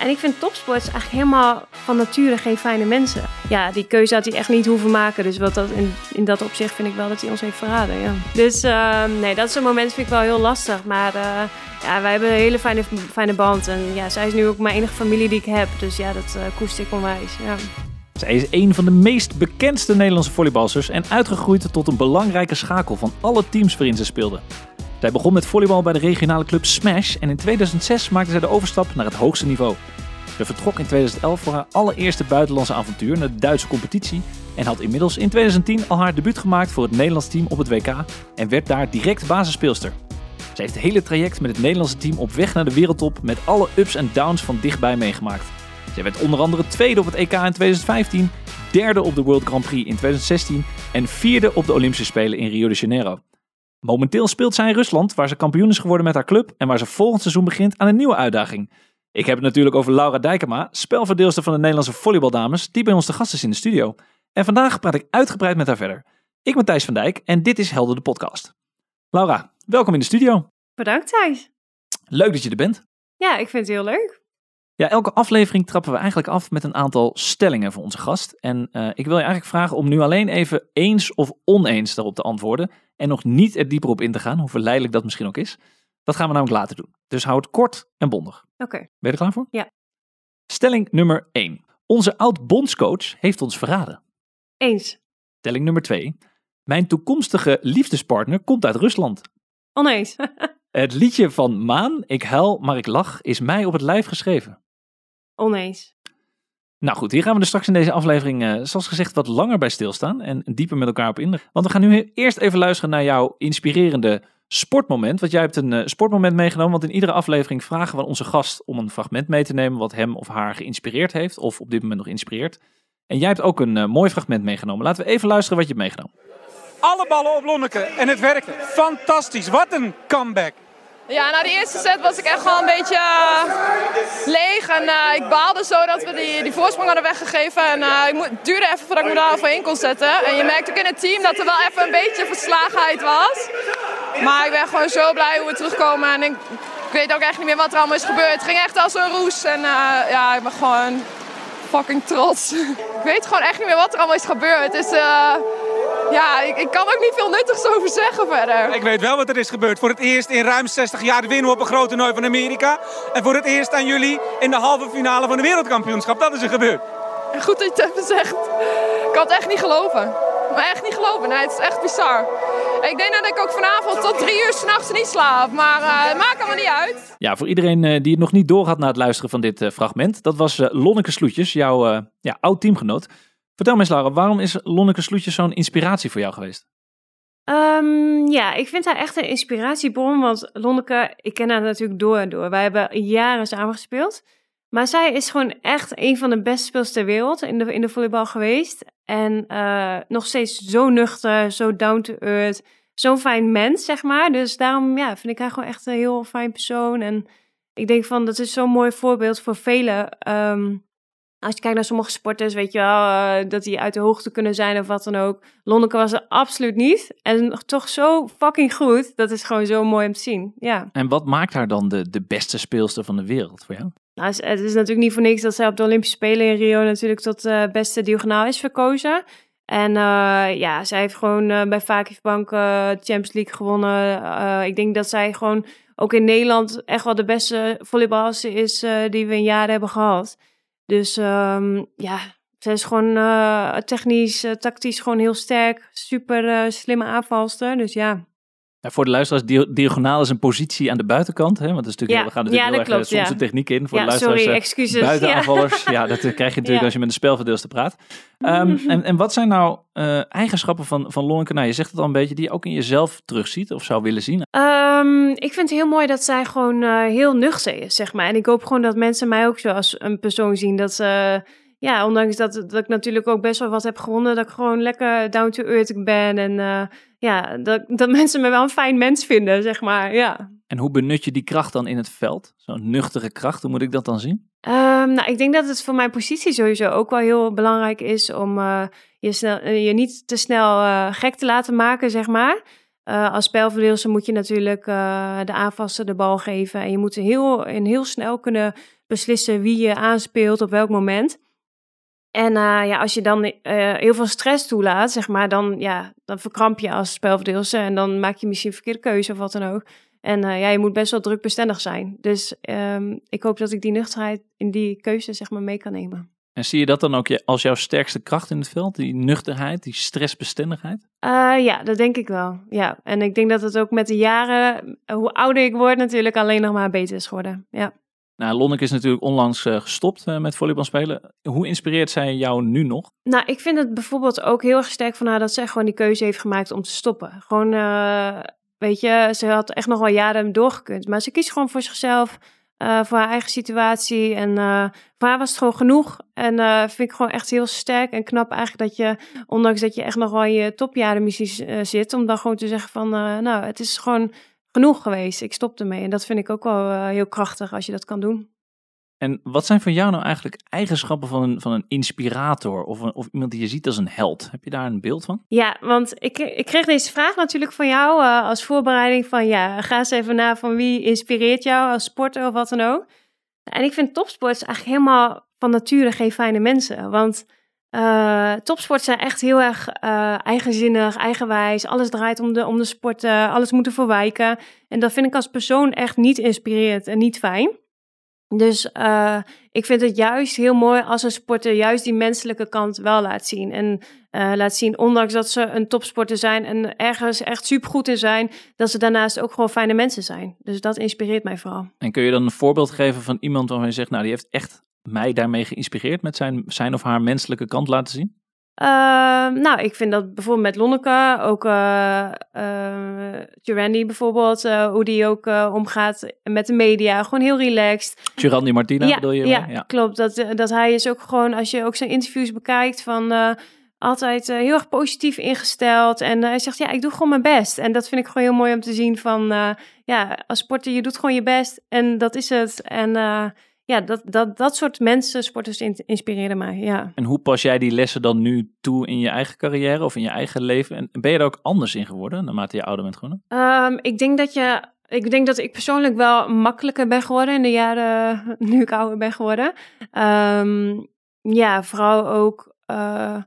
en ik vind topsports eigenlijk helemaal van nature geen fijne mensen. Ja, die keuze had hij echt niet hoeven maken. Dus wat dat in, in dat opzicht vind ik wel dat hij ons heeft verraden. Ja. Dus ehm, nee, dat soort momenten vind ik wel heel lastig. Maar uh, ja, wij hebben een hele fijne, fijne band. En ja, zij is nu ook mijn enige familie die ik heb. Dus ja, dat uh, koester ik onwijs. Ja. Zij is een van de meest bekendste Nederlandse volleybalsters en uitgegroeid tot een belangrijke schakel van alle teams waarin ze speelde. Zij begon met volleybal bij de regionale club Smash en in 2006 maakte zij de overstap naar het hoogste niveau. Ze vertrok in 2011 voor haar allereerste buitenlandse avontuur naar de Duitse competitie en had inmiddels in 2010 al haar debuut gemaakt voor het Nederlands team op het WK en werd daar direct basisspeelster. Ze heeft het hele traject met het Nederlandse team op weg naar de wereldtop met alle ups en downs van dichtbij meegemaakt. Zij werd onder andere tweede op het EK in 2015, derde op de World Grand Prix in 2016 en vierde op de Olympische Spelen in Rio de Janeiro. Momenteel speelt zij in Rusland, waar ze kampioen is geworden met haar club en waar ze volgend seizoen begint aan een nieuwe uitdaging. Ik heb het natuurlijk over Laura Dijkema, spelverdeelster van de Nederlandse volleybaldames, die bij ons de gast is in de studio. En vandaag praat ik uitgebreid met haar verder. Ik ben Thijs van Dijk en dit is Helder de podcast. Laura, welkom in de studio. Bedankt Thijs. Leuk dat je er bent. Ja, ik vind het heel leuk. Ja, elke aflevering trappen we eigenlijk af met een aantal stellingen voor onze gast. En uh, ik wil je eigenlijk vragen om nu alleen even eens of oneens daarop te antwoorden. En nog niet er dieper op in te gaan, hoe verleidelijk dat misschien ook is. Dat gaan we namelijk later doen. Dus hou het kort en bondig. Oké. Ben je er klaar voor? Ja. Stelling nummer 1. Onze oud-bondscoach heeft ons verraden. Eens. Stelling nummer 2. Mijn toekomstige liefdespartner komt uit Rusland. Oneens. het liedje van Maan, Ik huil, maar ik lach, is mij op het lijf geschreven. Oneens. Nou goed, hier gaan we er straks in deze aflevering, uh, zoals gezegd, wat langer bij stilstaan en dieper met elkaar op in. Want we gaan nu eerst even luisteren naar jouw inspirerende sportmoment. Want jij hebt een uh, sportmoment meegenomen, want in iedere aflevering vragen we onze gast om een fragment mee te nemen wat hem of haar geïnspireerd heeft, of op dit moment nog inspireert. En jij hebt ook een uh, mooi fragment meegenomen. Laten we even luisteren wat je hebt meegenomen. Alle ballen op Lonneke en het werkte. Fantastisch, wat een comeback. Ja, na die eerste set was ik echt wel een beetje uh, leeg. En uh, ik baalde zo dat we die, die voorsprong hadden weggegeven. En uh, ik het duurde even voordat ik me daar overheen kon zetten. En je merkt ook in het team dat er wel even een beetje verslagenheid was. Maar ik ben gewoon zo blij hoe we terugkomen. En ik, weet ook echt niet meer wat er allemaal is gebeurd. Het ging echt als een roes. En ja, ik ben gewoon fucking trots. ik weet gewoon echt niet meer wat er allemaal is gebeurd. Ja, ik, ik, kan ook niet veel nuttigs over zeggen verder. Ik weet wel wat er is gebeurd. Voor het eerst in ruim 60 jaar winnen we op een groot toernooi van Amerika. En voor het eerst aan jullie in de halve finale van de wereldkampioenschap. Dat is er gebeurd. Goed dat je het even zegt. Ik kan het echt niet geloven. Maar echt niet geloven. Nee, het is echt bizar. Ik denk dat ik ook vanavond tot drie uur s'nachts niet slaap. Maar uh, het maakt allemaal niet uit. Ja, voor iedereen uh, die het nog niet doorhad na het luisteren van dit uh, fragment. Dat was Lonneke Sloetjes, jouw ja, oud teamgenoot. Vertel me eens, Laura, waarom is Lonneke Sloetjes zo'n inspiratie voor jou geweest? Um, ja, ik vind haar echt een inspiratiebron. Want Lonneke, ik ken haar natuurlijk door en door. Wij hebben jaren samen gespeeld. Maar zij is gewoon echt een van de beste speelsters ter wereld in de, in de volleybal geweest. En uh, nog steeds zo nuchter, zo down to earth. Zo'n fijn mens, zeg maar. Dus daarom ja, vind ik haar gewoon echt een heel fijn persoon. En ik denk van, dat is zo'n mooi voorbeeld voor velen. Um, als je kijkt naar sommige sporters, weet je wel, uh, dat die uit de hoogte kunnen zijn of wat dan ook. Lonneke was er absoluut niet. En toch zo fucking goed. Dat is gewoon zo mooi om te zien. Ja. En wat maakt haar dan de, de beste speelster van de wereld voor jou? Nou, het is natuurlijk niet voor niks dat zij op de Olympische Spelen in Rio natuurlijk tot uh, beste diagonaal is verkozen. En uh, ja, zij heeft gewoon uh, bij Fakif Bank uh, Champions League gewonnen. ik denk dat zij gewoon ook in Nederland echt wel de beste volleybalster is die we in jaren hebben gehad. Dus um, ja, zij is gewoon uh, technisch, uh, tactisch gewoon heel sterk. Super uh, slimme aanvalster. Dus ja. Ja. Voor de luisteraars, diagonaal is een positie aan de buitenkant. Hè? Want dat is natuurlijk, ja, we gaan natuurlijk ja, heel erg klopt, soms de techniek in. Voor ja, de luisteraars, sorry, excuses. buitenaanvallers. Ja. dat krijg je natuurlijk als je met een spelverdeelster praat. Um, en, en wat zijn nou eigenschappen van, van Lonneke? Nou, je zegt het al een beetje, die je ook in jezelf terugziet of zou willen zien. Um, ik vind het heel mooi dat zij gewoon uh, heel nuchter is, zeg maar. En ik hoop gewoon dat mensen mij ook zo als een persoon zien. Dat ze, ja, ondanks dat, dat ik natuurlijk ook best wel wat heb gewonnen, dat ik gewoon lekker down to earth ben. En uh, ja, dat, dat mensen me wel een fijn mens vinden, zeg maar, ja. En hoe benut je die kracht dan in het veld? Zo'n nuchtere kracht, hoe moet ik dat dan zien? Um, nou, ik denk dat het voor mijn positie sowieso ook wel heel belangrijk is om uh, je, snel, je niet te snel gek te laten maken, zeg maar. Uh, als spelverdeelster moet je natuurlijk de aanvassen de bal geven. En je moet heel, en heel snel kunnen beslissen wie je aanspeelt op welk moment. En uh, ja, als je dan uh, heel veel stress toelaat, zeg maar, dan, ja, dan verkramp je als spelverdeelster en dan maak je misschien een verkeerde keuze of wat dan ook. En uh, ja, je moet best wel drukbestendig zijn. Dus um, ik hoop dat ik die nuchterheid in die keuze zeg maar mee kan nemen. En zie je dat dan ook als jouw sterkste kracht in het veld? Die nuchterheid, die stressbestendigheid? ja, dat denk ik wel. Ja, en ik denk dat het ook met de jaren, hoe ouder ik word, natuurlijk alleen nog maar beter is geworden. Ja. Nou, Lonneke is natuurlijk onlangs uh, gestopt uh, met volleybalspelen. Hoe inspireert zij jou nu nog? Nou, ik vind het bijvoorbeeld ook heel erg sterk van haar dat zij gewoon die keuze heeft gemaakt om te stoppen. Gewoon, uh, weet je, ze had echt nog wel jaren doorgekund. Maar ze kiest gewoon voor zichzelf, voor haar eigen situatie. En voor haar was het gewoon genoeg. En vind ik gewoon echt heel sterk en knap eigenlijk dat je, ondanks dat je echt nog wel je topjaren zit, om dan gewoon te zeggen van, nou, het is gewoon genoeg geweest. Ik stop ermee. En dat vind ik ook wel uh, heel krachtig als je dat kan doen. En wat zijn voor jou nou eigenlijk eigenschappen van een, van een inspirator of, een, of iemand die je ziet als een held? Heb je daar een beeld van? Ja, want ik, ik kreeg deze vraag natuurlijk van jou uh, als voorbereiding van ja, ga eens even na van wie inspireert jou als sporter of wat dan ook. En ik vind topsports eigenlijk helemaal van nature geen fijne mensen. Want topsport zijn echt heel erg uh, eigenzinnig, eigenwijs. Alles draait om de, om de sporten, alles moet ervoor wijken. En dat vind ik als persoon echt niet inspirerend en niet fijn. Dus uh, ik vind het juist heel mooi als een sporter juist die menselijke kant wel laat zien. En laat zien, ondanks dat ze een topsporter zijn en ergens echt supergoed in zijn, dat ze daarnaast ook gewoon fijne mensen zijn. Dus dat inspireert mij vooral. En kun je dan een voorbeeld geven van iemand waarvan je zegt, nou die heeft echt mij daarmee geïnspireerd met zijn, zijn of haar menselijke kant laten zien? Uh, nou, ik vind dat bijvoorbeeld met Lonneke, ook uh, uh, bijvoorbeeld, uh, hoe die ook omgaat met de media. Gewoon heel relaxed. Giovanni Martina ja, bedoel je? Ja, ja, klopt. Dat, dat hij is ook gewoon, als je ook zijn interviews bekijkt, van altijd heel erg positief ingesteld. En hij zegt, ja, ik doe gewoon mijn best. En dat vind ik gewoon heel mooi om te zien van, ja, als sporter, je doet gewoon je best. En dat is het. En ja, dat, dat, dat soort mensen, sporters, inspireren mij. Ja. En hoe pas jij die lessen dan nu toe in je eigen carrière of in je eigen leven? En ben je er ook anders in geworden naarmate je ouder bent geworden? Um, ik denk dat je. Ik denk dat ik persoonlijk wel makkelijker ben geworden in de jaren nu ik ouder ben geworden. Um, ja, vooral ook. Uh,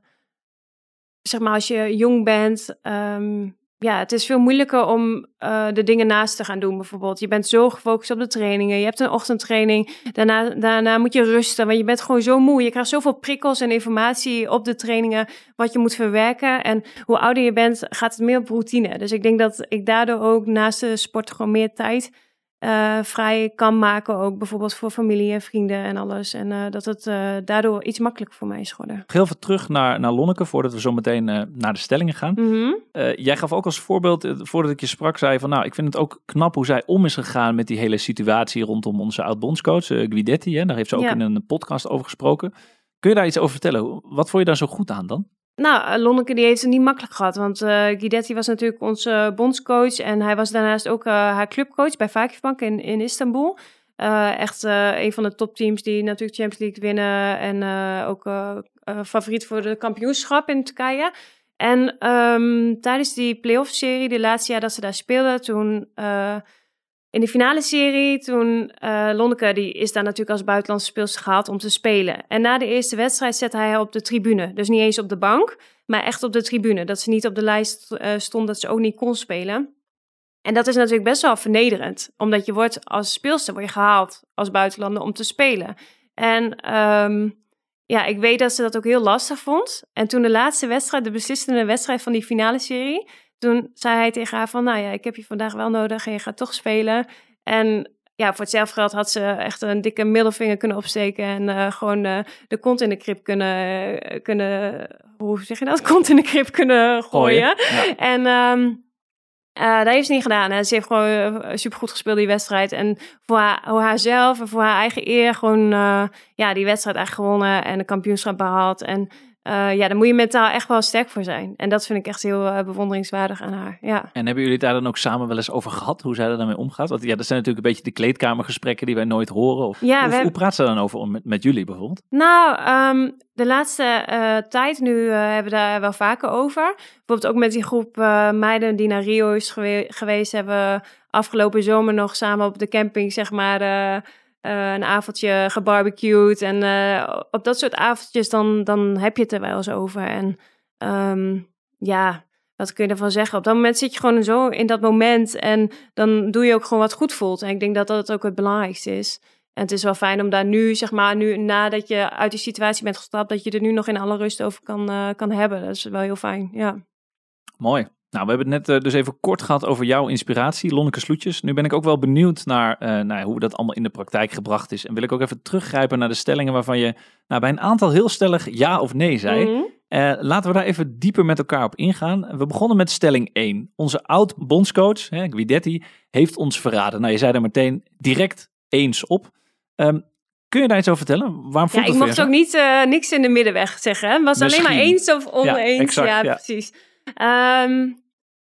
zeg maar, als je jong bent. Um, ja, het is veel moeilijker om uh, de dingen naast te gaan doen. Bijvoorbeeld, je bent zo gefocust op de trainingen. Je hebt een ochtendtraining. Daarna, daarna moet je rusten, want je bent gewoon zo moe. Je krijgt zoveel prikkels en informatie op de trainingen wat je moet verwerken. En hoe ouder je bent, gaat het meer op routine. Dus ik denk dat ik daardoor ook naast de sport gewoon meer tijd uh, vrij kan maken. Ook bijvoorbeeld voor familie en vrienden en alles. En uh, dat het uh, daardoor iets makkelijker voor mij is geworden. Heel even terug naar, naar Lonneke, voordat we zo meteen naar de stellingen gaan. Mm -hmm. jij gaf ook als voorbeeld, voordat ik je sprak, zei van nou, ik vind het ook knap hoe zij om is gegaan met die hele situatie rondom onze oud-bondscoach Guidetti. Hè? Daar heeft ze ook ja. in een podcast over gesproken. Kun je daar iets over vertellen? Wat vond je daar zo goed aan dan? Nou, eh, Lonneke die heeft het niet makkelijk gehad. Want uh, Guidetti was natuurlijk onze bondscoach. En hij was daarnaast ook haar clubcoach bij Vakifbank in, in Istanbul. Echt een van de topteams die natuurlijk Champions League winnen. En ook favoriet voor de kampioenschap in Turkije. En um, tijdens die playoff-serie, de laatste jaar dat ze daar speelden, toen in de finale serie, toen uh, Lonneke, die is daar natuurlijk als buitenlandse speelster gehaald om te spelen. En na de eerste wedstrijd zette hij haar op de tribune. Dus niet eens op de bank, maar echt op de tribune. Dat ze niet op de lijst uh, stond, dat ze ook niet kon spelen. En dat is natuurlijk best wel vernederend. Omdat je wordt als speelster word je gehaald als buitenlander om te spelen. En um, ja, ik weet dat ze dat ook heel lastig vond. En toen de laatste wedstrijd, de beslissende wedstrijd van die finale serie toen zei hij tegen haar van, nou ja, ik heb je vandaag wel nodig en je gaat toch spelen. En ja, voor hetzelfde geld had ze echt een dikke middelvinger kunnen opsteken en uh, gewoon uh, de kont in de krip kunnen, uh, kunnen, hoe zeg je dat, kont in de krip kunnen gooien. Ja. En um, dat heeft ze niet gedaan. Hè. Ze heeft gewoon supergoed gespeeld die wedstrijd. En voor, haar, voor haarzelf en voor haar eigen eer gewoon ja, die wedstrijd echt gewonnen en de kampioenschap behaald. En uh, ja, daar moet je mentaal echt wel sterk voor zijn. En dat vind ik echt heel uh, bewonderingswaardig aan haar. Ja. En hebben jullie daar dan ook samen wel eens over gehad, hoe zij er daarmee omgaat? Want ja, dat zijn natuurlijk een beetje de kleedkamergesprekken die wij nooit horen. Of, ja, hoe, hoe, praat ze dan over met, met jullie bijvoorbeeld? Nou, um, de laatste uh, tijd nu hebben we daar wel vaker over. Bijvoorbeeld ook met die groep meiden die naar Rio is gewe geweest, hebben afgelopen zomer nog samen op de camping, zeg maar eh, een avondje gebarbecued. En eh, op dat soort avondjes, dan, dan heb je het er wel eens over. En ehm, ja, wat kun je ervan zeggen? Op dat moment zit je gewoon zo in dat moment. En dan doe je ook gewoon wat goed voelt. En ik denk dat dat ook het belangrijkste is. En het is wel fijn om daar nu, zeg maar, nu nadat je uit die situatie bent gestapt, dat je er nu nog in alle rust over kan, uh, kan hebben. Dat is wel heel fijn, ja. Mooi. Nou, we hebben het net uh, dus even kort gehad over jouw inspiratie, Lonneke Sloetjes. Nu ben ik ook wel benieuwd naar uh, nou, hoe dat allemaal in de praktijk gebracht is. En wil ik ook even teruggrijpen naar de stellingen waarvan je nou, bij een aantal heel stellig ja of nee zei. Mm -hmm. uh, laten we daar even dieper met elkaar op ingaan. We begonnen met stelling 1. Onze oud-bondscoach, Guidetti, heeft ons verraden. Nou, je zei er meteen direct eens op. Um, kun je daar iets over vertellen? Waarom ja, ik mocht ook niet uh, niks in de middenweg zeggen. Het was Misschien. alleen maar eens of oneens. Ja, exact, ja, ja. precies. Um,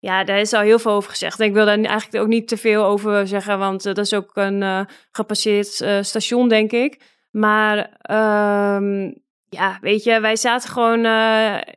ja, daar is al heel veel over gezegd. Ik wil daar eigenlijk ook niet te veel over zeggen, want uh, dat is ook een uh, gepasseerd uh, station, denk ik. Maar um, ja, weet je, wij zaten gewoon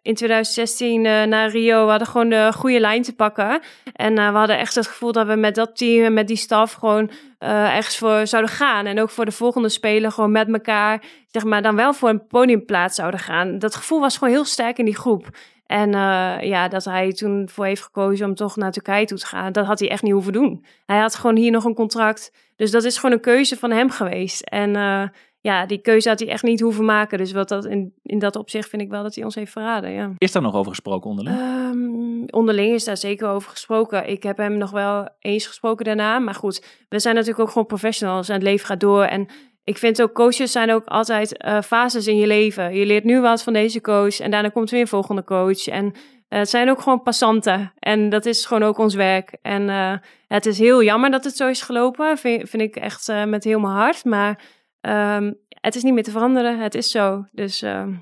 in 2016 naar Rio. We hadden gewoon de goede lijn te pakken. En we hadden echt het gevoel dat we met dat team en met die staf gewoon ergens voor zouden gaan. En ook voor de volgende spelen gewoon met elkaar, zeg maar, dan wel voor een podiumplaats zouden gaan. Dat gevoel was gewoon heel sterk in die groep. En uh, ja, dat hij toen voor heeft gekozen om toch naar Turkije toe te gaan, dat had hij echt niet hoeven doen. Hij had gewoon hier nog een contract. Dus dat is gewoon een keuze van hem geweest. En uh, ja, die keuze had hij echt niet hoeven maken. Dus wat dat in, in dat opzicht vind ik wel dat hij ons heeft verraden. Ja. Is daar nog over gesproken onderling? Um, onderling is daar zeker over gesproken. Ik heb hem nog wel eens gesproken daarna. Maar goed, we zijn natuurlijk ook gewoon professionals en het leven gaat door. En ik vind ook coaches zijn ook altijd uh, fases in je leven. Je leert nu wat van deze coach en daarna komt weer een volgende coach. En uh, het zijn ook gewoon passanten. En dat is gewoon ook ons werk. En uh, het is heel jammer dat het zo is gelopen. Vind, vind ik echt met heel mijn hart. Maar um, het is niet meer te veranderen. Het is zo. Dus ehm,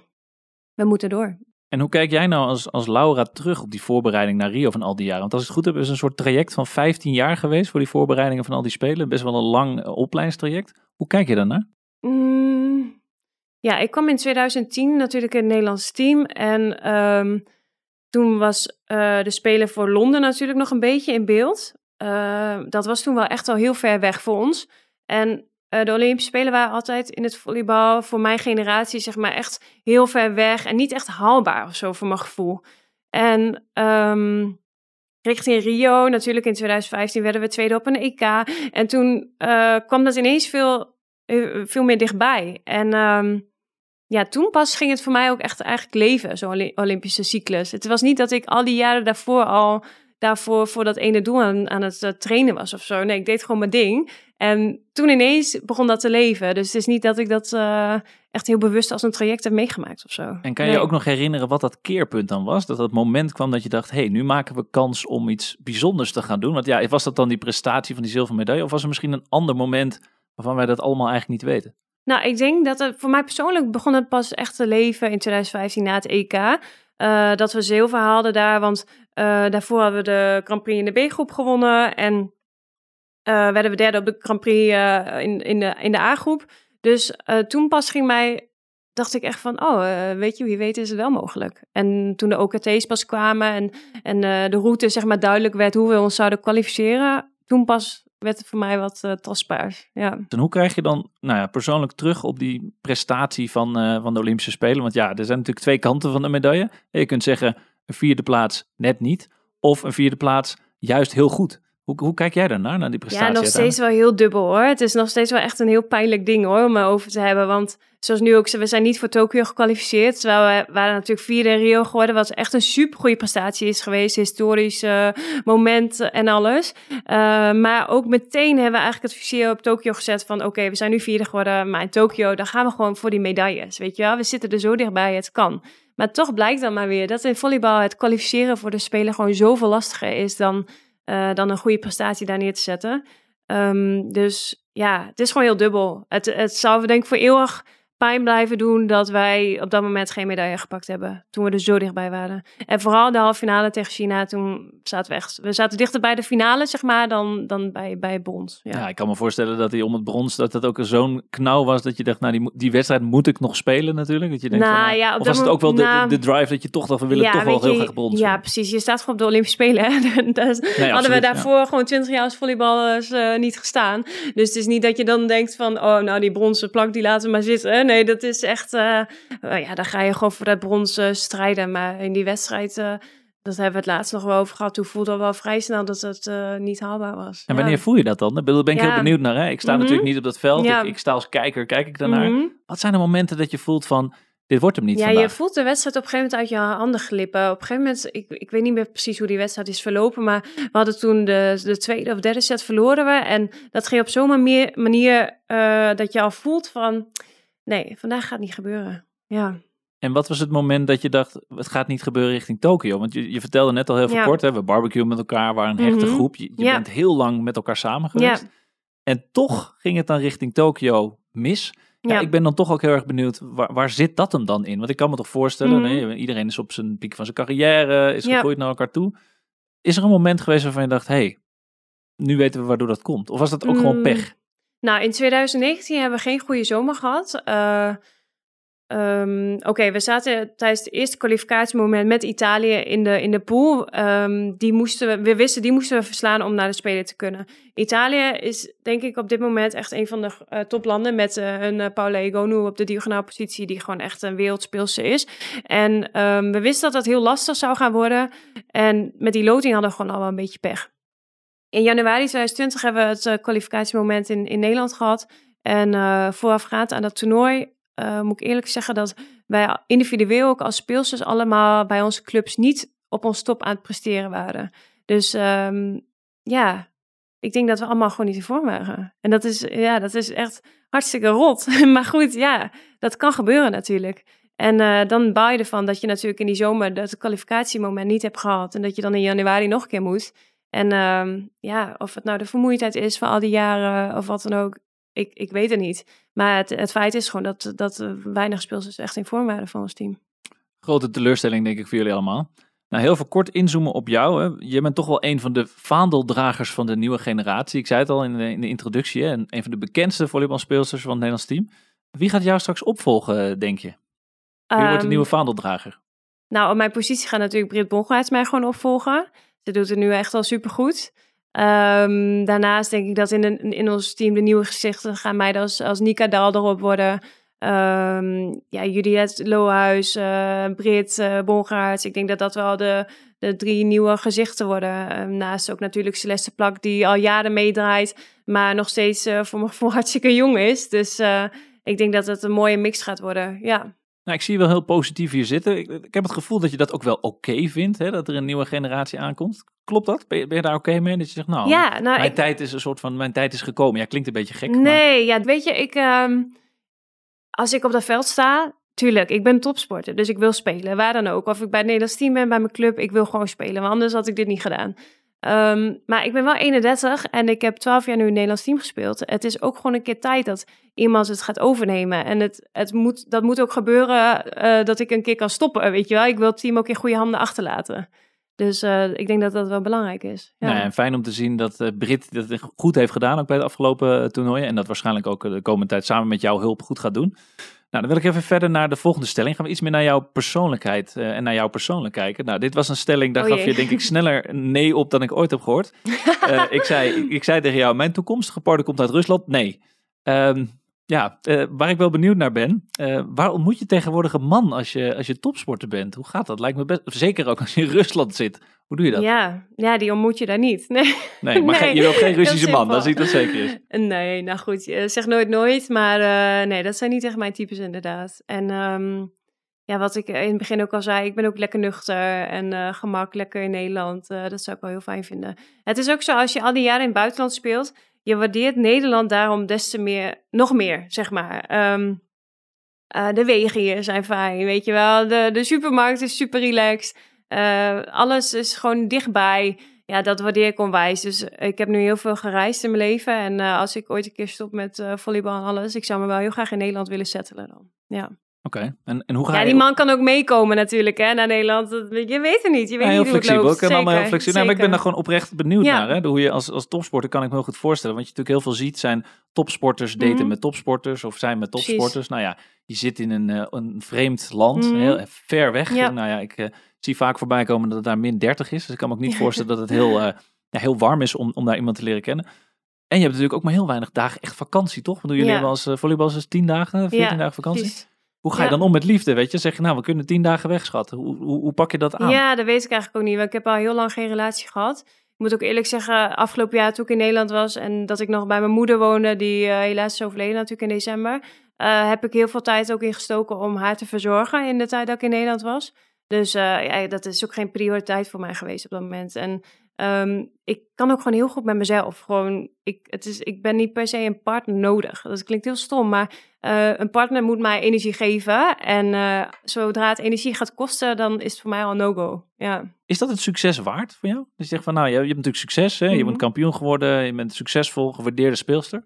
we moeten door. En hoe kijk jij nou als, als Laura terug op die voorbereiding naar Rio van al die jaren? Want als ik het goed heb, is een soort traject van 15 jaar geweest voor die voorbereidingen van al die spelen. Best wel een lang opleidingstraject. Hoe kijk je daarnaar? Mm, ja, ik kwam in 2010 natuurlijk in het Nederlands team. En um, toen was uh, de speler voor Londen natuurlijk nog een beetje in beeld. Uh, dat was toen wel echt al heel ver weg voor ons. En uh, de Olympische Spelen waren altijd in het volleybal voor mijn generatie zeg maar echt heel ver weg. En niet echt haalbaar of zo voor mijn gevoel. En um, richting Rio, natuurlijk in 2015 werden we tweede op een EK. En toen kwam dat ineens veel veel meer dichtbij. En um, ja, toen pas ging het voor mij ook echt eigenlijk leven, zo'n Olympische cyclus. Het was niet dat ik al die jaren daarvoor al daarvoor voor dat ene doel aan, aan het trainen was of zo. Nee, ik deed gewoon mijn ding. En toen ineens begon dat te leven. Dus het is niet dat ik dat uh, echt heel bewust als een traject heb meegemaakt of zo. En kan je nee. ook nog herinneren wat dat keerpunt dan was? Dat dat moment kwam dat je dacht, hé, hey, nu maken we kans om iets bijzonders te gaan doen. Want ja, was dat dan die prestatie van die zilveren medaille? Of was er misschien een ander moment waarvan wij dat allemaal eigenlijk niet weten? Nou, ik denk dat het voor mij persoonlijk begon het pas echt te leven in 2015 na het EK. Uh, dat we zilver haalden daar, want uh, daarvoor hadden we de Grand Prix in de B-groep gewonnen. En uh, werden we derde op de Grand Prix in, in, de, in de A-groep. Dus toen pas ging mij, dacht ik echt van, oh, weet je, wie weet is het wel mogelijk. En toen de OKT's pas kwamen en, en de route zeg maar duidelijk werd hoe we ons zouden kwalificeren, toen pas werd het voor mij wat tastbaar. Ja. En hoe krijg je dan nou ja, persoonlijk terug op die prestatie van, van de Olympische Spelen? Want ja, er zijn natuurlijk twee kanten van de medaille. Je kunt zeggen een vierde plaats net niet, of een vierde plaats juist heel goed. Hoe, hoe kijk jij daarnaar, naar die prestatie? Ja, nog steeds wel heel dubbel hoor. Het is nog steeds wel echt een heel pijnlijk ding hoor, om over te hebben. Want zoals nu ook, we zijn niet voor Tokio gekwalificeerd. Terwijl we waren natuurlijk vierde in Rio geworden, wat echt een super goede prestatie is geweest. Historisch uh, moment en alles. Uh, maar ook meteen hebben we eigenlijk het vizier op Tokio gezet van... oké, okay, we zijn nu vierde geworden, maar in Tokio, dan gaan we gewoon voor die medailles. Weet je wel, we zitten er zo dichtbij, het kan. Maar toch blijkt dan maar weer dat in volleybal het kwalificeren voor de speler gewoon zoveel lastiger is dan uh, dan een goede prestatie daar neer te zetten. Um, dus ja, het is gewoon heel dubbel. Het, het zou denk ik voor eeuwig pijn blijven doen dat wij op dat moment geen medaille gepakt hebben. Toen we er zo dichtbij waren. En vooral de halve finale tegen China, toen zaten we echt... We zaten dichter bij de finale, zeg maar, dan, dan bij, bij brons. Ja. Ja. ik kan me voorstellen dat hij om het brons, dat dat ook zo'n knauw was dat je dacht, nou die, die wedstrijd moet ik nog spelen natuurlijk. Dat je denkt, Nou, van, nou, ja, of was het ook wel de, nou, de, de drive dat je toch dacht, we willen toch wel heel je, graag brons. Ja, precies. Je staat gewoon op de Olympische Spelen. Hè? Dat is- hadden absoluut, we ja. daarvoor gewoon 20 jaar als volleyballers eh, niet gestaan. Dus het is niet dat je dan denkt van, oh, nou die bronzen plank die laten we maar zitten. Nee, dat is echt, eh, ja, dan ga je gewoon voor dat brons strijden. Maar in die wedstrijd, eh, dat hebben we het laatst nog wel over gehad. Toen voelde al wel vrij snel dat het eh, niet haalbaar was. En Ja. wanneer voel je dat dan? Daar ben ik heel benieuwd naar. Hè? Ik sta Mhm. natuurlijk niet op dat veld. Ja. Ik, ik sta als kijker, kijk ik daarnaar. Mhm. Wat zijn de momenten dat je voelt van, dit wordt hem niet Ja, vandaag? je voelt de wedstrijd op een gegeven moment uit je handen glippen. Op een gegeven moment, ik, ik weet niet meer precies hoe die wedstrijd is verlopen, maar we hadden toen de, de tweede of derde set verloren we. En dat ging op zo'n manier, manier dat je al voelt van, nee, vandaag gaat niet gebeuren. Ja, En wat was het moment dat je dacht, het gaat niet gebeuren richting Tokio? Want je, je vertelde net al heel veel Ja. kort, hè? we barbecuen met elkaar, waren een hechte Mhm. groep. Je, je Ja. bent heel lang met elkaar samen ja, geweest. En toch ging het dan richting Tokio mis. Ja, ja. Ik ben dan toch ook heel erg benieuwd, waar, waar zit dat hem dan in? Want ik kan me toch voorstellen, Mhm. nee, iedereen is op zijn piek van zijn carrière, is Ja. gegroeid naar elkaar toe. Is er een moment geweest waarvan je dacht, hé, hey, nu weten we waardoor dat komt? Of was dat ook gewoon Mm, pech? Nou, in 2019 hebben we geen goede zomer gehad. Eh, ehm, Oké, we zaten tijdens het eerste kwalificatiemoment met Italië in de, in de pool. Ehm, die moesten we, we wisten, die moesten we verslaan om naar de Spelen te kunnen. Italië is denk ik op dit moment echt een van de eh, toplanden met eh, een uh, Paula Egonu op de diagonale positie die gewoon echt een wereldspeelster is. En ehm, we wisten dat dat heel lastig zou gaan worden. En met die loting hadden we gewoon al wel een beetje pech. In januari 2020 hebben we het uh, kwalificatiemoment in, in Nederland gehad. En uh, voorafgaand aan dat toernooi uh, moet ik eerlijk zeggen dat wij individueel ook als speelsters allemaal bij onze clubs niet op ons top aan het presteren waren. Dus um, ja, ik denk dat we allemaal gewoon niet in vorm waren. En dat is, ja, dat is echt hartstikke rot. maar goed, ja, dat kan gebeuren natuurlijk. En dan baal je ervan dat je natuurlijk in die zomer dat kwalificatiemoment niet hebt gehad. En dat je dan in januari nog een keer moet. En um, ja, of het nou de vermoeidheid is van al die jaren of wat dan ook, ik, ik weet het niet. Maar het, het feit is gewoon dat, dat weinig speelsters echt in vorm waren van ons team. Grote teleurstelling denk ik voor jullie allemaal. Nou, heel veel kort inzoomen op jou. Hè. Je bent toch wel een van de vaandeldragers van de nieuwe generatie. Ik zei het al in de, in de introductie. Hè. Een van de bekendste volleybalspeelsters van het Nederlands team. Wie gaat jou straks opvolgen, denk je? Wie um, wordt de nieuwe vaandeldrager? Nou, op mijn positie gaat natuurlijk Britt Bongaerts mij gewoon opvolgen. Doet het nu echt al supergoed. Um, daarnaast denk ik dat in, in ons team de nieuwe gezichten gaan mij als, als Nika Dal erop worden. Um, ja, Juliette Lohuis, uh, Brit, uh, Bongaerts. Ik denk dat dat wel de, de drie nieuwe gezichten worden. Um, naast ook natuurlijk Celeste Plak, die al jaren meedraait, maar nog steeds uh, voor mijn gevoel hartstikke jong is. Dus ik denk dat het een mooie mix gaat worden, ja. Nou, ik zie je wel heel positief hier zitten. Ik, ik heb het gevoel dat je dat ook wel oké okay vindt, hè, dat er een nieuwe generatie aankomt. Klopt dat? Ben je, ben je daar oké okay mee? Dat je zegt, nou, ja, nou mijn ik... tijd is een soort van, mijn tijd is gekomen. Ja, klinkt een beetje gek. Nee, maar... ja, weet je, ik, um, als ik op dat veld sta, tuurlijk, ik ben topsporter, dus ik wil spelen, waar dan ook. Of ik bij het Nederlands team ben, bij mijn club, ik wil gewoon spelen, want anders had ik dit niet gedaan. Um, maar ik ben wel 31 en ik heb 12 jaar nu het Nederlands team gespeeld. Het is ook gewoon een keer tijd dat iemand het gaat overnemen. En het, het moet, dat moet ook gebeuren uh, dat ik een keer kan stoppen, weet je wel. Ik wil het team ook in goede handen achterlaten. Dus uh, ik denk dat dat wel belangrijk is. Ja. Nou, en fijn om te zien dat uh, Brit dat goed heeft gedaan ook bij de afgelopen toernooien. En dat waarschijnlijk ook de komende tijd samen met jouw hulp goed gaat doen. Nou, dan wil ik even verder naar de volgende stelling. Gaan we iets meer naar jouw persoonlijkheid uh, en naar jouw persoonlijk kijken. Nou, dit was een stelling, daar oh gaf je denk ik sneller nee op dan ik ooit heb gehoord. uh, ik, zei, ik, ik, zei tegen jou, mijn toekomstige partner komt uit Rusland. Nee. Um, ja, uh, waar ik wel benieuwd naar ben. Uh, waar ontmoet je tegenwoordig een man als je, als je topsporter bent? Hoe gaat dat? Lijkt me best, zeker ook als je in Rusland zit. Hoe doe je dat? Ja, ja die ontmoet je daar niet. Nee, nee maar nee, je wilt geen Russische man, dat zie ik dat zeker is. Nee, nou goed, zeg nooit nooit. Maar uh, nee, dat zijn niet echt mijn types inderdaad. En um, ja, wat ik in het begin ook al zei, ik ben ook lekker nuchter en gemak, lekker in Nederland. Dat zou ik wel heel fijn vinden. Het is ook zo, als je al die jaren in het buitenland speelt, je waardeert Nederland daarom des te meer, nog meer, zeg maar. Um, uh, de wegen hier zijn fijn, weet je wel. De, de supermarkt is super relaxed. Uh, alles is gewoon dichtbij. ja, dat waardeer ik onwijs. Dus ik heb nu heel veel gereisd in mijn leven. En eh, als ik ooit een keer stop met volleybal en alles, ik zou me wel heel graag in Nederland willen settelen dan. Ja. Oké, en, en hoe ga ja, je... die man kan ook meekomen natuurlijk hè, naar Nederland. Je weet het niet, je weet ja, heel niet hoe flexibel. het loopt. Ik ben allemaal heel flexibel. Maar ik ben daar gewoon oprecht benieuwd Ja. naar. Hè? Hoe je als, als topsporter kan ik me heel goed voorstellen. Want je natuurlijk heel veel ziet zijn topsporters daten Mhm. met topsporters of zijn met Precies. topsporters. Nou ja, je zit in een, eh, een vreemd land, Mhm. heel ver weg. Ja. Nou ja, ik eh, zie vaak voorbij komen dat het daar min 30 is. Dus ik kan me ook niet voorstellen dat het heel, eh, ja, heel warm is om, om daar iemand te leren kennen. En je hebt natuurlijk ook maar heel weinig dagen echt vakantie, toch? Want jullie Ja. hebben als uh, volleyballers dus 10 dagen, 14 Ja, dagen vakantie. precies. Hoe ga je Ja. dan om met liefde, weet je? Zeg je, nou, we kunnen 10 dagen wegschatten. Hoe, hoe, hoe pak je dat aan? Ja, dat weet ik eigenlijk ook niet. Want ik heb al heel lang geen relatie gehad. Ik moet ook eerlijk zeggen, afgelopen jaar toen ik in Nederland was en dat ik nog bij mijn moeder woonde, die eh, helaas is overleden natuurlijk in december, eh, heb ik heel veel tijd ook ingestoken om haar te verzorgen in de tijd dat ik in Nederland was. Dus eh, ja, dat is ook geen prioriteit voor mij geweest op dat moment. En ehm, ik kan ook gewoon heel goed met mezelf. Gewoon, ik, het is, ik ben niet per se een partner nodig. Dat klinkt heel stom, maar eh, een partner moet mij energie geven. En eh, zodra het energie gaat kosten, dan is het voor mij al no-go. Ja. Is dat het succes waard voor jou? Dus je zegt van, nou, je, je hebt natuurlijk succes, hè? je Mhm. bent kampioen geworden, je bent een succesvol, gewaardeerde speelster.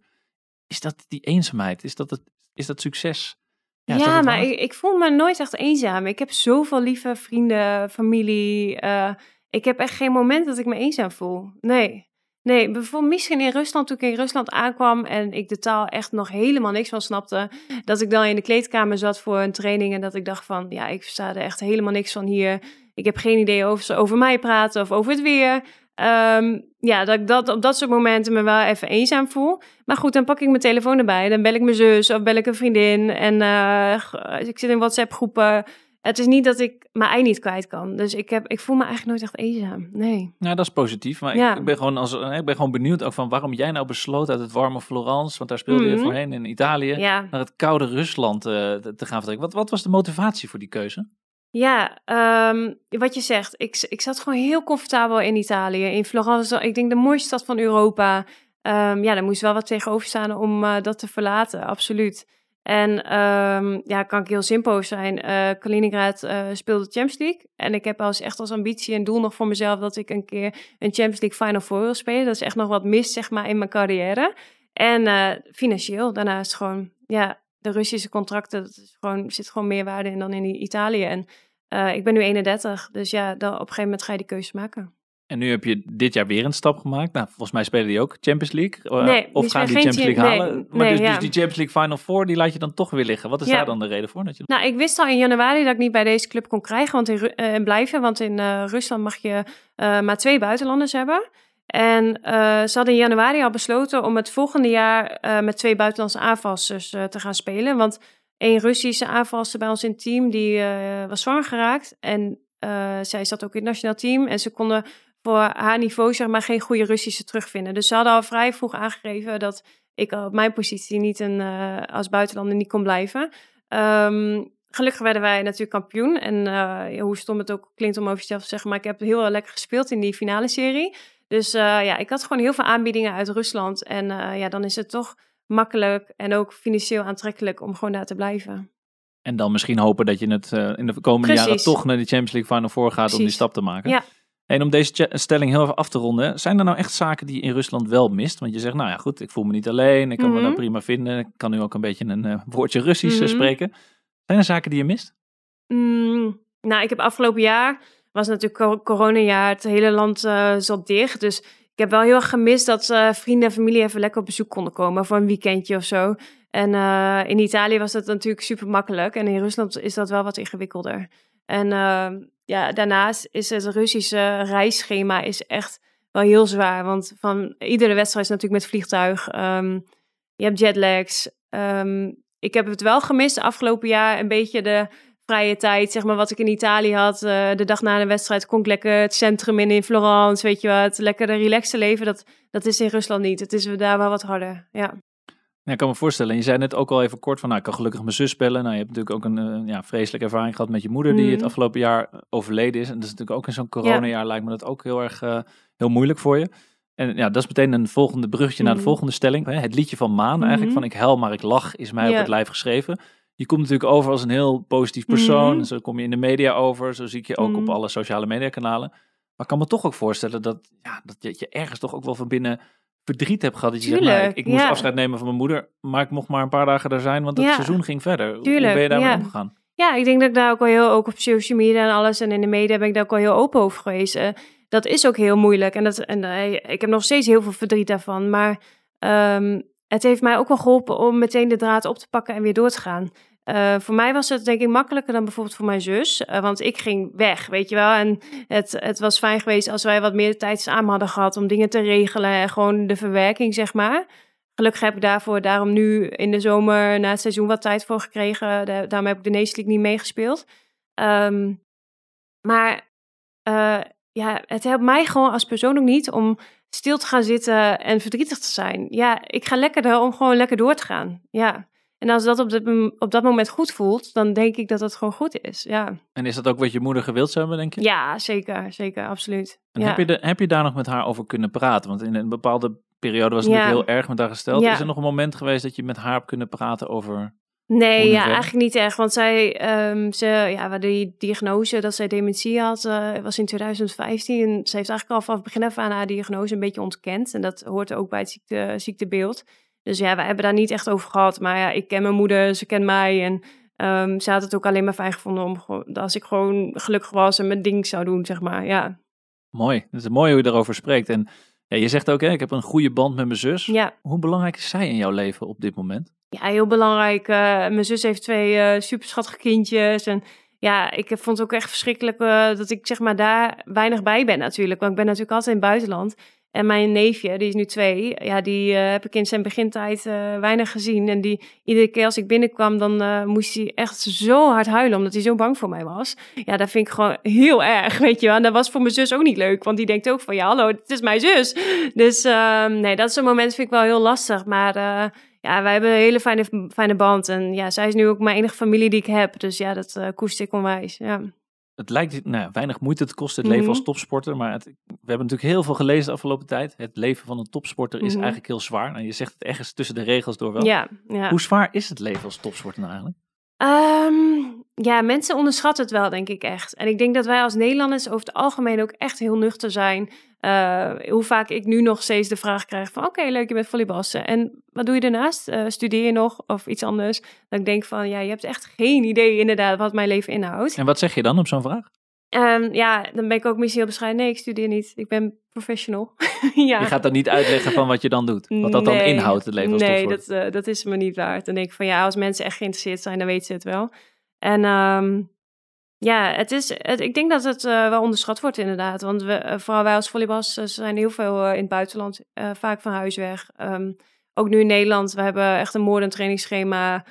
Is dat die eenzaamheid? Is dat, het, is dat succes? Ja, dat maar ik, ik voel me nooit echt eenzaam. Ik heb zoveel lieve vrienden, familie. eh, ik heb echt geen moment dat ik me eenzaam voel. Nee. Nee, bijvoorbeeld misschien in Rusland, toen ik in Rusland aankwam en ik de taal echt nog helemaal niks van snapte, dat ik dan in de kleedkamer zat voor een training en dat ik dacht van, ja, ik versta er echt helemaal niks van hier. Ik heb geen idee of ze over mij praten of over het weer. Ehm, ja, dat ik dat op dat soort momenten me wel even eenzaam voel. Maar goed, dan pak ik mijn telefoon erbij. Dan bel ik mijn zus of bel ik een vriendin. En eh, ik zit in WhatsApp-groepen. Het is niet dat ik mijn ei niet kwijt kan. Dus ik, heb, ik voel me eigenlijk nooit echt eenzaam. Nee. Nou, dat is positief. Maar Ja. ik, ik ben gewoon als, eh, ik ben gewoon benieuwd ook van waarom jij nou besloot uit het warme Florence, want daar speelde je Mhm. voorheen in Italië, Ja, naar het koude Rusland eh, te te gaan vertrekken. Wat, wat was de motivatie voor die keuze? ja ehm, wat je zegt. Ik, ik zat gewoon heel comfortabel in Italië. In Florence, ik denk de mooiste stad van Europa. Ehm, ja, daar moest wel wat tegenover staan om eh, dat te verlaten. Absoluut. En ehm, ja, kan ik heel simpel zijn. Eh Kaliningrad eh, speelde Champions League. En ik heb als, echt als ambitie en doel nog voor mezelf dat ik een keer een Champions League Final Four wil spelen. Dat is echt nog wat mis, zeg maar, in mijn carrière. En eh, financieel, daarnaast gewoon, ja, de Russische contracten, dat is gewoon, zit gewoon meer waarde in dan in Italië. En ik ben nu 31, dus ja, op een gegeven moment ga je die keuze maken. En nu heb je dit jaar weer een stap gemaakt. Nou, volgens mij spelen die ook Champions League. eh, Nee, of gaan die Champions League halen. maar nee, dus, ja. dus die Champions League Final Four, die laat je dan toch weer liggen. Wat is Ja. daar dan de reden voor? Dat je... Nou, ik wist al in januari dat ik niet bij deze club kon krijgen want in, Ru- eh, blijven. Want in eh, Rusland mag je maar twee buitenlanders hebben. En ze hadden in januari al besloten om het volgende jaar met twee buitenlandse aanvalsters te gaan spelen. Want één Russische aanvalster bij ons in het team, die was zwanger geraakt. En zij zat ook in het nationaal team. En ze konden voor haar niveau zeg maar geen goede Russische terugvinden. Dus ze hadden al vrij vroeg aangegeven dat ik op mijn positie niet een, eh, als buitenlander niet kon blijven. Ehm, gelukkig werden wij natuurlijk kampioen. En eh, hoe stom het ook klinkt om over jezelf te zeggen, maar ik heb heel lekker gespeeld in die finale serie. Dus eh, ja, ik had gewoon heel veel aanbiedingen uit Rusland. En ja, dan is het toch makkelijk en ook financieel aantrekkelijk om gewoon daar te blijven. En dan misschien hopen dat je het in de komende jaren toch naar die Champions League Final Four gaat om die stap te maken. Ja. En om deze stelling heel even af te ronden. Zijn er nou echt zaken die je in Rusland wel mist? Want je zegt, nou ja goed, ik voel me niet alleen. Ik kan me Mhm. daar prima vinden. Ik kan nu ook een beetje een eh, woordje Russisch eh, Mhm. spreken. Zijn er zaken die je mist? Mm, nou, ik heb afgelopen jaar, was natuurlijk co- coronajaar, het hele land eh, zat dicht. Dus ik heb wel heel erg gemist dat vrienden en familie even lekker op bezoek konden komen voor een weekendje of zo. En eh, in Italië was dat natuurlijk super makkelijk en in Rusland is dat wel wat ingewikkelder. En eh, ja, daarnaast is het Russische reisschema is echt wel heel zwaar. Want van iedere wedstrijd is natuurlijk met vliegtuig. Ehm, je hebt jetlags. Ehm, ik heb het wel gemist afgelopen jaar. Een beetje de vrije tijd, zeg maar, wat ik in Italië had. Eh, de dag na de wedstrijd kon ik lekker het centrum in in Florence, weet je wat. Lekker de relaxte leven, dat, dat is in Rusland niet. Het is daar wel wat harder, ja. Ja, ik kan me voorstellen. Je zei net ook al even kort van, nou, ik kan gelukkig mijn zus bellen. Nou, je hebt natuurlijk ook een eh, ja, vreselijke ervaring gehad met je moeder, die het afgelopen jaar overleden is. En dat is natuurlijk ook in zo'n coronajaar lijkt me dat ook heel erg eh, heel moeilijk voor je. En ja, dat is meteen een volgende bruggetje naar de Mhm. volgende stelling. Het liedje van Maan eigenlijk, Mhm. van ik huil maar ik lach, is mij op het lijf geschreven. Je komt natuurlijk over als een heel positief persoon. Mhm. Zo kom je in de media over. Zo zie ik je ook op Mhm. alle sociale media kanalen. Maar ik kan me toch ook voorstellen dat, ja, dat je, je ergens toch ook wel van binnen verdriet hebt gehad. Dat je zegt, Tuurlijk, nou, ik, ik moest ja. afscheid nemen van mijn moeder, maar ik mocht maar een paar dagen daar zijn, want het Ja. seizoen ging verder. Hoe- Hoe Tuurlijk, ben je daarmee ja. omgegaan? Ja, ik denk dat ik daar ook wel heel, ook op social media en alles en in de media ben ik daar ook wel heel open over geweest. Eh, dat is ook heel moeilijk en, dat, en eh, ik heb nog steeds heel veel verdriet daarvan. Maar ehm, het heeft mij ook wel geholpen om meteen de draad op te pakken en weer door te gaan. Eh, voor mij was het denk ik makkelijker dan bijvoorbeeld voor mijn zus. eh, want ik ging weg, weet je wel. En het, het was fijn geweest als wij wat meer tijd samen hadden gehad om dingen te regelen. En gewoon de verwerking, zeg maar. Gelukkig heb ik daarvoor daarom nu in de zomer na het seizoen wat tijd voor gekregen. Da- daarom heb ik de Nations League niet meegespeeld. Ehm, maar eh, ja, het helpt mij gewoon als persoon ook niet om stil te gaan zitten en verdrietig te zijn. Ja, ik ga lekkerder om gewoon lekker door te gaan. Ja. En als dat op, op dat moment goed voelt, dan denk ik dat het gewoon goed is. Ja, En is dat ook wat je moeder gewild zou hebben, denk je? ja zeker, zeker, absoluut. En ja. heb, je de, heb je daar nog met haar over kunnen praten? Want in een bepaalde periode was het Ja. natuurlijk heel erg met haar gesteld. Ja. Is er nog een moment geweest dat je met haar hebt kunnen praten over... Nee, ja, eigenlijk niet echt. Want zij, ehm, ze, ja, waar die diagnose dat zij dementie had, eh, was in 2015. En ze heeft eigenlijk al vanaf het begin af aan haar diagnose een beetje ontkend. En dat hoort ook bij het ziekte, ziektebeeld. Dus ja, wij hebben daar niet echt over gehad. Maar ja, ik ken mijn moeder, ze kent mij. En ehm, ze had het ook alleen maar fijn gevonden om als ik gewoon gelukkig was en mijn ding zou doen, zeg maar. Ja, Mooi, het is mooi hoe je daarover spreekt. En ja, je zegt ook, hè, ik heb een goede band met mijn zus. ja. Hoe belangrijk is zij in jouw leven op dit moment? Ja, heel belangrijk. Eh, mijn zus heeft twee eh superschattige kindjes. En ja, ik vond het ook echt verschrikkelijk eh, dat ik zeg maar daar weinig bij ben natuurlijk. Want ik ben natuurlijk altijd in het buitenland. En mijn neefje, die is nu twee, ja, die eh, heb ik in zijn begintijd eh, weinig gezien. En die, iedere keer als ik binnenkwam, dan eh, moest hij echt zo hard huilen, omdat hij zo bang voor mij was. Ja, dat vind ik gewoon heel erg, weet je wel. En dat was voor mijn zus ook niet leuk, want die denkt ook van, ja, hallo, het is mijn zus. Dus ehm, nee, dat soort momenten vind ik wel heel lastig. Maar ja, wij hebben een hele fijne, fijne band. En ja, zij is nu ook mijn enige familie die ik heb. Dus ja, dat koester ik onwijs, ja. Het lijkt nou, weinig moeite te kosten, het leven Mhm. als topsporter. Maar het- we hebben natuurlijk heel veel gelezen de afgelopen tijd. Het leven van een topsporter is Mhm. eigenlijk heel zwaar. Nou, je zegt het ergens tussen de regels door wel. Ja, ja. Hoe zwaar is het leven als topsporter nou eigenlijk? Ehm, ja, mensen onderschatten het wel, denk ik echt. En ik denk dat wij als Nederlanders over het algemeen ook echt heel nuchter zijn. Eh, hoe vaak ik nu nog steeds de vraag krijg van... oké, leuk, je bent volleybalster. En wat doe je daarnaast? Eh, studeer je nog of iets anders? Dat ik denk van, ja, je hebt echt geen idee inderdaad wat mijn leven inhoudt. En wat zeg je dan op zo'n vraag? Ehm, ja, dan ben ik ook misschien heel bescheiden. Nee, ik studeer niet. Ik ben professional. ja. Je gaat dan niet uitleggen van wat je dan doet. Wat dat dan inhoudt, het leven als Nee, dat, eh, dat is me niet waard. Dan denk ik van ja, als mensen echt geïnteresseerd zijn, dan weten ze het wel. En ehm, ja, het is, het, ik denk dat het eh, wel onderschat wordt inderdaad. Want we, eh, vooral wij als volleyballers eh, zijn heel veel in het buitenland, vaak van huis weg. Ehm, ook nu in Nederland, we hebben echt een moordend trainingsschema.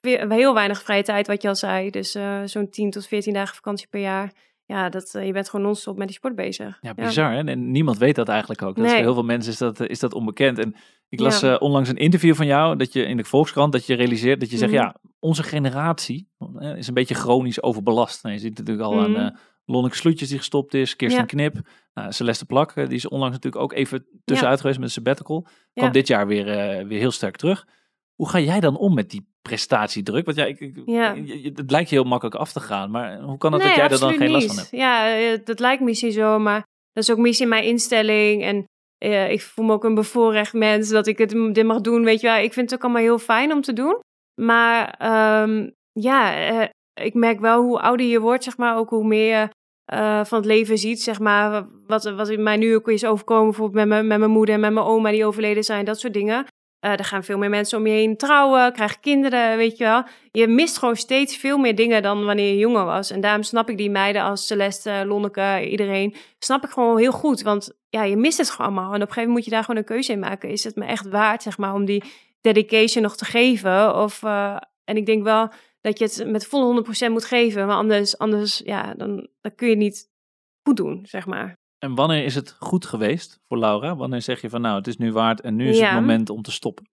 We- heel weinig vrije tijd, wat je al zei. Dus zo'n 10 tot 14 dagen vakantie per jaar. Ja, dat, eh, je bent gewoon non-stop met die sport bezig. Ja, bizar hè? En niemand weet dat eigenlijk ook. Dat is Nee. voor heel veel mensen is dat, eh, is dat onbekend. En ik las Ja. eh, onlangs een interview van jou, dat je in de Volkskrant, dat je realiseert, dat je zegt, Mhm. ja, onze generatie is een beetje chronisch overbelast. Nou, je ziet natuurlijk al aan Mhm. Lonneke Sloetjes die gestopt is, Kirsten Ja. Knip, nou, Celeste Plak, die is onlangs natuurlijk ook even tussenuit geweest met een sabbatical. Kwam Ja. dit jaar weer, weer heel sterk terug. Hoe ga jij dan om met die prestatiedruk? Want ja, ik, ik- Ja. het lijkt je heel makkelijk af te gaan, maar hoe kan het Nee, dat jij er dan geen last van hebt? Ja, eh, dat lijkt misschien zo, maar dat is ook misschien mijn instelling. En eh, ik voel me ook een bevoorrecht mens dat ik het, dit mag doen. Weet je wel, ik vind het ook allemaal heel fijn om te doen. Maar ehm, ja, eh, ik merk wel hoe ouder je wordt, zeg maar, ook hoe meer je eh, van het leven ziet, zeg maar. Wat, wat in mij nu ook is overkomen, bijvoorbeeld met mijn, met mijn moeder en met mijn oma die overleden zijn, dat soort dingen. Eh er gaan veel meer mensen om je heen trouwen, krijgen kinderen, weet je wel. Je mist gewoon steeds veel meer dingen dan wanneer je jonger was. En daarom snap ik die meiden als Celeste, Lonneke, iedereen, snap ik gewoon heel goed. Want ja, je mist het gewoon allemaal. En op een gegeven moment moet je daar gewoon een keuze in maken. Is het me echt waard, zeg maar, om die dedication nog te geven? Of, eh, en ik denk wel dat je het met volle 100% moet geven. Maar anders, anders ja, dan, dan kun je het niet goed doen, zeg maar. En wanneer is het goed geweest voor Laura? Wanneer zeg je van nou, het is nu waard en nu is Ja. het moment om te stoppen?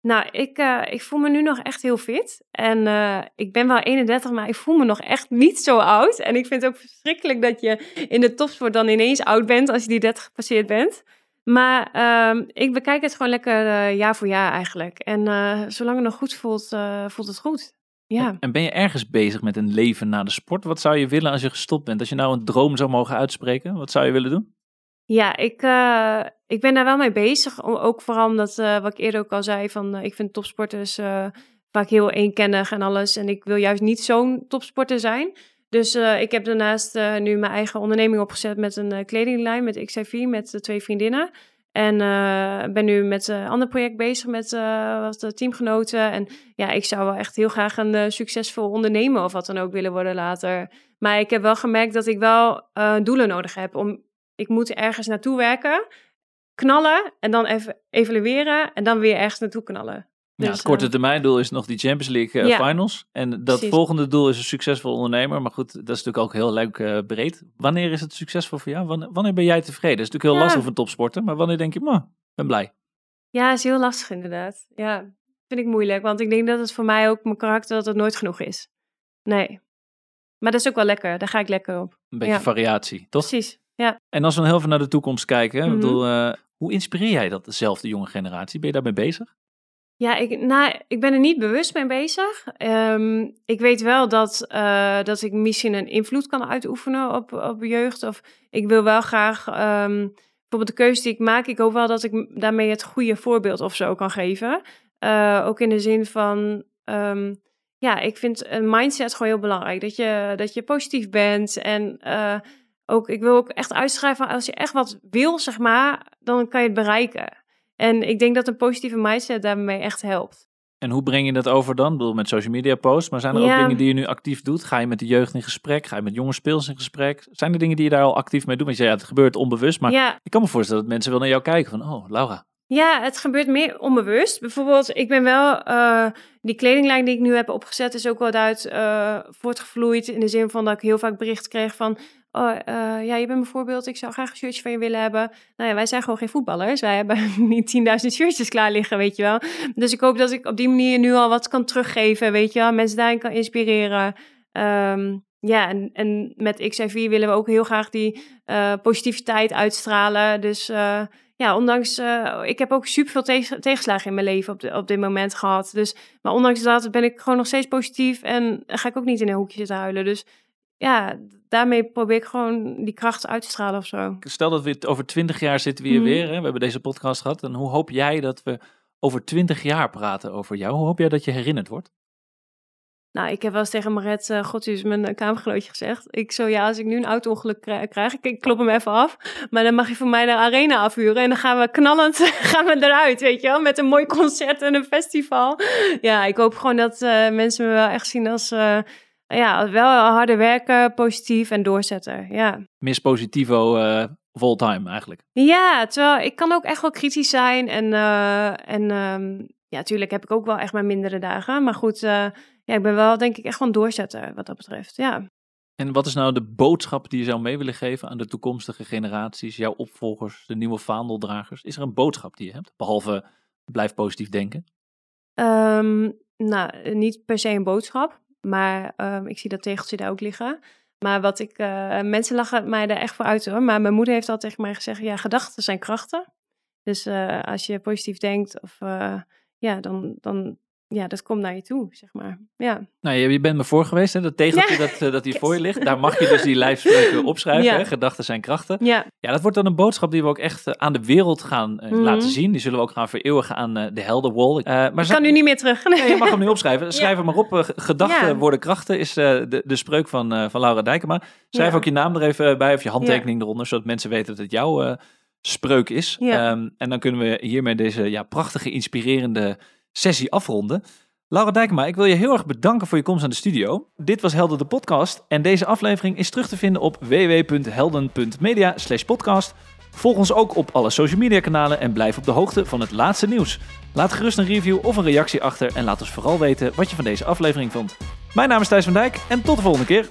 Nou, ik, eh, ik voel me nu nog echt heel fit. En eh, ik ben wel 31, maar ik voel me nog echt niet zo oud. En ik vind het ook verschrikkelijk dat je in de topsport dan ineens oud bent als je die 30 gepasseerd bent. Maar ehm, ik bekijk het gewoon lekker eh, jaar voor jaar eigenlijk. En zolang het nog goed voelt, voelt het goed. Ja. En ben je ergens bezig met een leven na de sport? Wat zou je willen als je gestopt bent? Als je nou een droom zou mogen uitspreken, wat zou je willen doen? Ja, ik, eh, ik ben daar wel mee bezig. Ook vooral omdat, eh, wat ik eerder ook al zei, van, eh, ik vind topsporters vaak heel eenkennig en alles. En ik wil juist niet zo'n topsporter zijn. Dus ik heb daarnaast nu mijn eigen onderneming opgezet met een kledinglijn, met XIV, met twee vriendinnen. En eh, ben nu met een ander project bezig met eh, wat eh, teamgenoten. En ja, ik zou wel echt heel graag een eh, succesvol ondernemer of wat dan ook willen worden later. Maar ik heb wel gemerkt dat ik wel eh, doelen nodig heb. Om, ik moet ergens naartoe werken, knallen en dan even evalueren en dan weer ergens naartoe knallen. Ja, Dus, het korte eh, termijn doel is nog die Champions League eh, Ja. finals. En dat Precies. volgende doel is een succesvol ondernemer. Maar goed, dat is natuurlijk ook heel leuk eh, breed. Wanneer is het succesvol voor jou? Wanneer, wanneer ben jij tevreden? Dat is natuurlijk heel Ja. lastig voor een topsporter. Maar wanneer denk je, "Mwah, ik ben blij. Ja, is heel lastig inderdaad. Ja, vind ik moeilijk. Want ik denk dat het voor mij ook mijn karakter dat het nooit genoeg is. Nee. Maar dat is ook wel lekker. Daar ga ik lekker op. Een beetje Ja. variatie, toch? Precies. Ja. En als we dan heel veel naar de toekomst kijken. ik Mhm. bedoel, hoe inspireer jij dat dezelfde jonge generatie? Ben je daarmee bezig? Ja, ik, nou, ik ben er niet bewust mee bezig. Ehm, ik weet wel dat, eh, dat ik misschien een invloed kan uitoefenen op, op jeugd. Of ik wil wel graag, ehm, bijvoorbeeld de keuze die ik maak, ik hoop wel dat ik daarmee het goede voorbeeld of zo kan geven. Eh, ook in de zin van, ehm, ja, ik vind een mindset gewoon heel belangrijk. Dat je, dat je positief bent en eh, ook, ik wil ook echt uitschrijven, als je echt wat wil, zeg maar, dan kan je het bereiken. En ik denk dat een positieve mindset daarmee echt helpt. En hoe breng je dat over dan? Ik bedoel, met social media posts. Maar zijn er ook dingen die je nu actief doet? Ga je met de jeugd in gesprek? Ga je met jonge speels in gesprek? Zijn er dingen die je daar al actief mee doet? Want je zei, ja, het gebeurt onbewust. Maar Ja, ik kan me voorstellen dat mensen wel naar jou kijken van, oh, Laura. ja, het gebeurt meer onbewust. Bijvoorbeeld, ik ben wel, eh, die kledinglijn die ik nu heb opgezet, is ook wel uit eh, voortgevloeid. In de zin van dat ik heel vaak bericht kreeg van, oh, eh, ja, je bent bijvoorbeeld, ik zou graag een shirtje van je willen hebben. Nou ja, wij zijn gewoon geen voetballers. Wij hebben niet 10.000 shirtjes klaar liggen, weet je wel. Dus ik hoop dat ik op die manier nu al wat kan teruggeven, weet je wel. Mensen daarin kan inspireren. Ehm, ja, en, en met XIV willen we ook heel graag die eh, positiviteit uitstralen. Dus eh, ja, ondanks, ik heb ook superveel tegen, tegenslagen in mijn leven op, de, op dit moment gehad. Dus, maar ondanks dat ben ik gewoon nog steeds positief en ga ik ook niet in een hoekje zitten huilen. Dus ja, daarmee probeer ik gewoon die kracht uit te stralen of zo. Stel dat we het over twintig jaar zitten we hier Mhm. weer. Hè? We hebben deze podcast gehad. En hoe hoop jij dat we over twintig jaar praten over jou? Hoe hoop jij dat je herinnerd wordt? Nou, ik heb wel eens tegen Maret, uh, god, is mijn uh, kamergenootje gezegd. Ik zo, ja, als ik nu een auto-ongeluk krijg, krijg ik, ik klop hem even af. Maar dan mag je voor mij de arena afhuren. En dan gaan we knallend gaan we eruit, weet je wel. Met een mooi concert en een festival. Ja, ik hoop gewoon dat uh, mensen me wel echt zien als... uh, ja, wel harde werken, positief en doorzetten, ja. Miss Positivo uh, of all time eigenlijk. Ja, terwijl ik kan ook echt wel kritisch zijn. En, uh, en um, ja, natuurlijk heb ik ook wel echt mijn mindere dagen. Maar goed, uh, ja, ik ben wel denk ik echt gewoon doorzetten wat dat betreft, ja. En wat is nou de boodschap die je zou mee willen geven aan de toekomstige generaties, jouw opvolgers, de nieuwe vaandeldragers? Is er een boodschap die je hebt, behalve blijf positief denken? Um, nou, niet per se een boodschap. Maar um, ik zie dat tegeltje daar ook liggen. Maar wat ik, uh, mensen lachen mij daar echt voor uit hoor. Maar mijn moeder heeft al tegen mij gezegd, ja, gedachten zijn krachten. Dus uh, als je positief denkt, of uh, ja, dan, dan, ja, dat komt naar je toe, zeg maar. Ja. Nou, je, je bent me voor geweest, hè? Dat tegeltje ja. dat, uh, dat hier yes. voor je ligt. Daar mag je dus die lijfspreuken opschrijven, ja. hè? Gedachten zijn krachten. Ja. ja, dat wordt dan een boodschap die we ook echt uh, aan de wereld gaan mm -hmm. laten zien. Die zullen we ook gaan vereeuwigen aan de Heldenwall. maar ik kan nu niet meer terug. Nee, je mag hem nu opschrijven. Schrijf hem maar op. gedachten worden krachten is de, de spreuk van, van Laura Dijkema. Schrijf ook je naam er even bij of je handtekening eronder, zodat mensen weten dat het jouw spreuk is. Um, en dan kunnen we hiermee deze ja, prachtige, inspirerende sessie afronden. Laura Dijkema, ik wil je heel erg bedanken voor je komst aan de studio. Dit was Helden de podcast en deze aflevering is terug te vinden op www.helden.media podcast. Volg ons ook op alle social media kanalen en blijf op de hoogte van het laatste nieuws. Laat gerust een review of een reactie achter en laat ons vooral weten wat je van deze aflevering vond. Mijn naam is Thijs van Dijk en tot de volgende keer.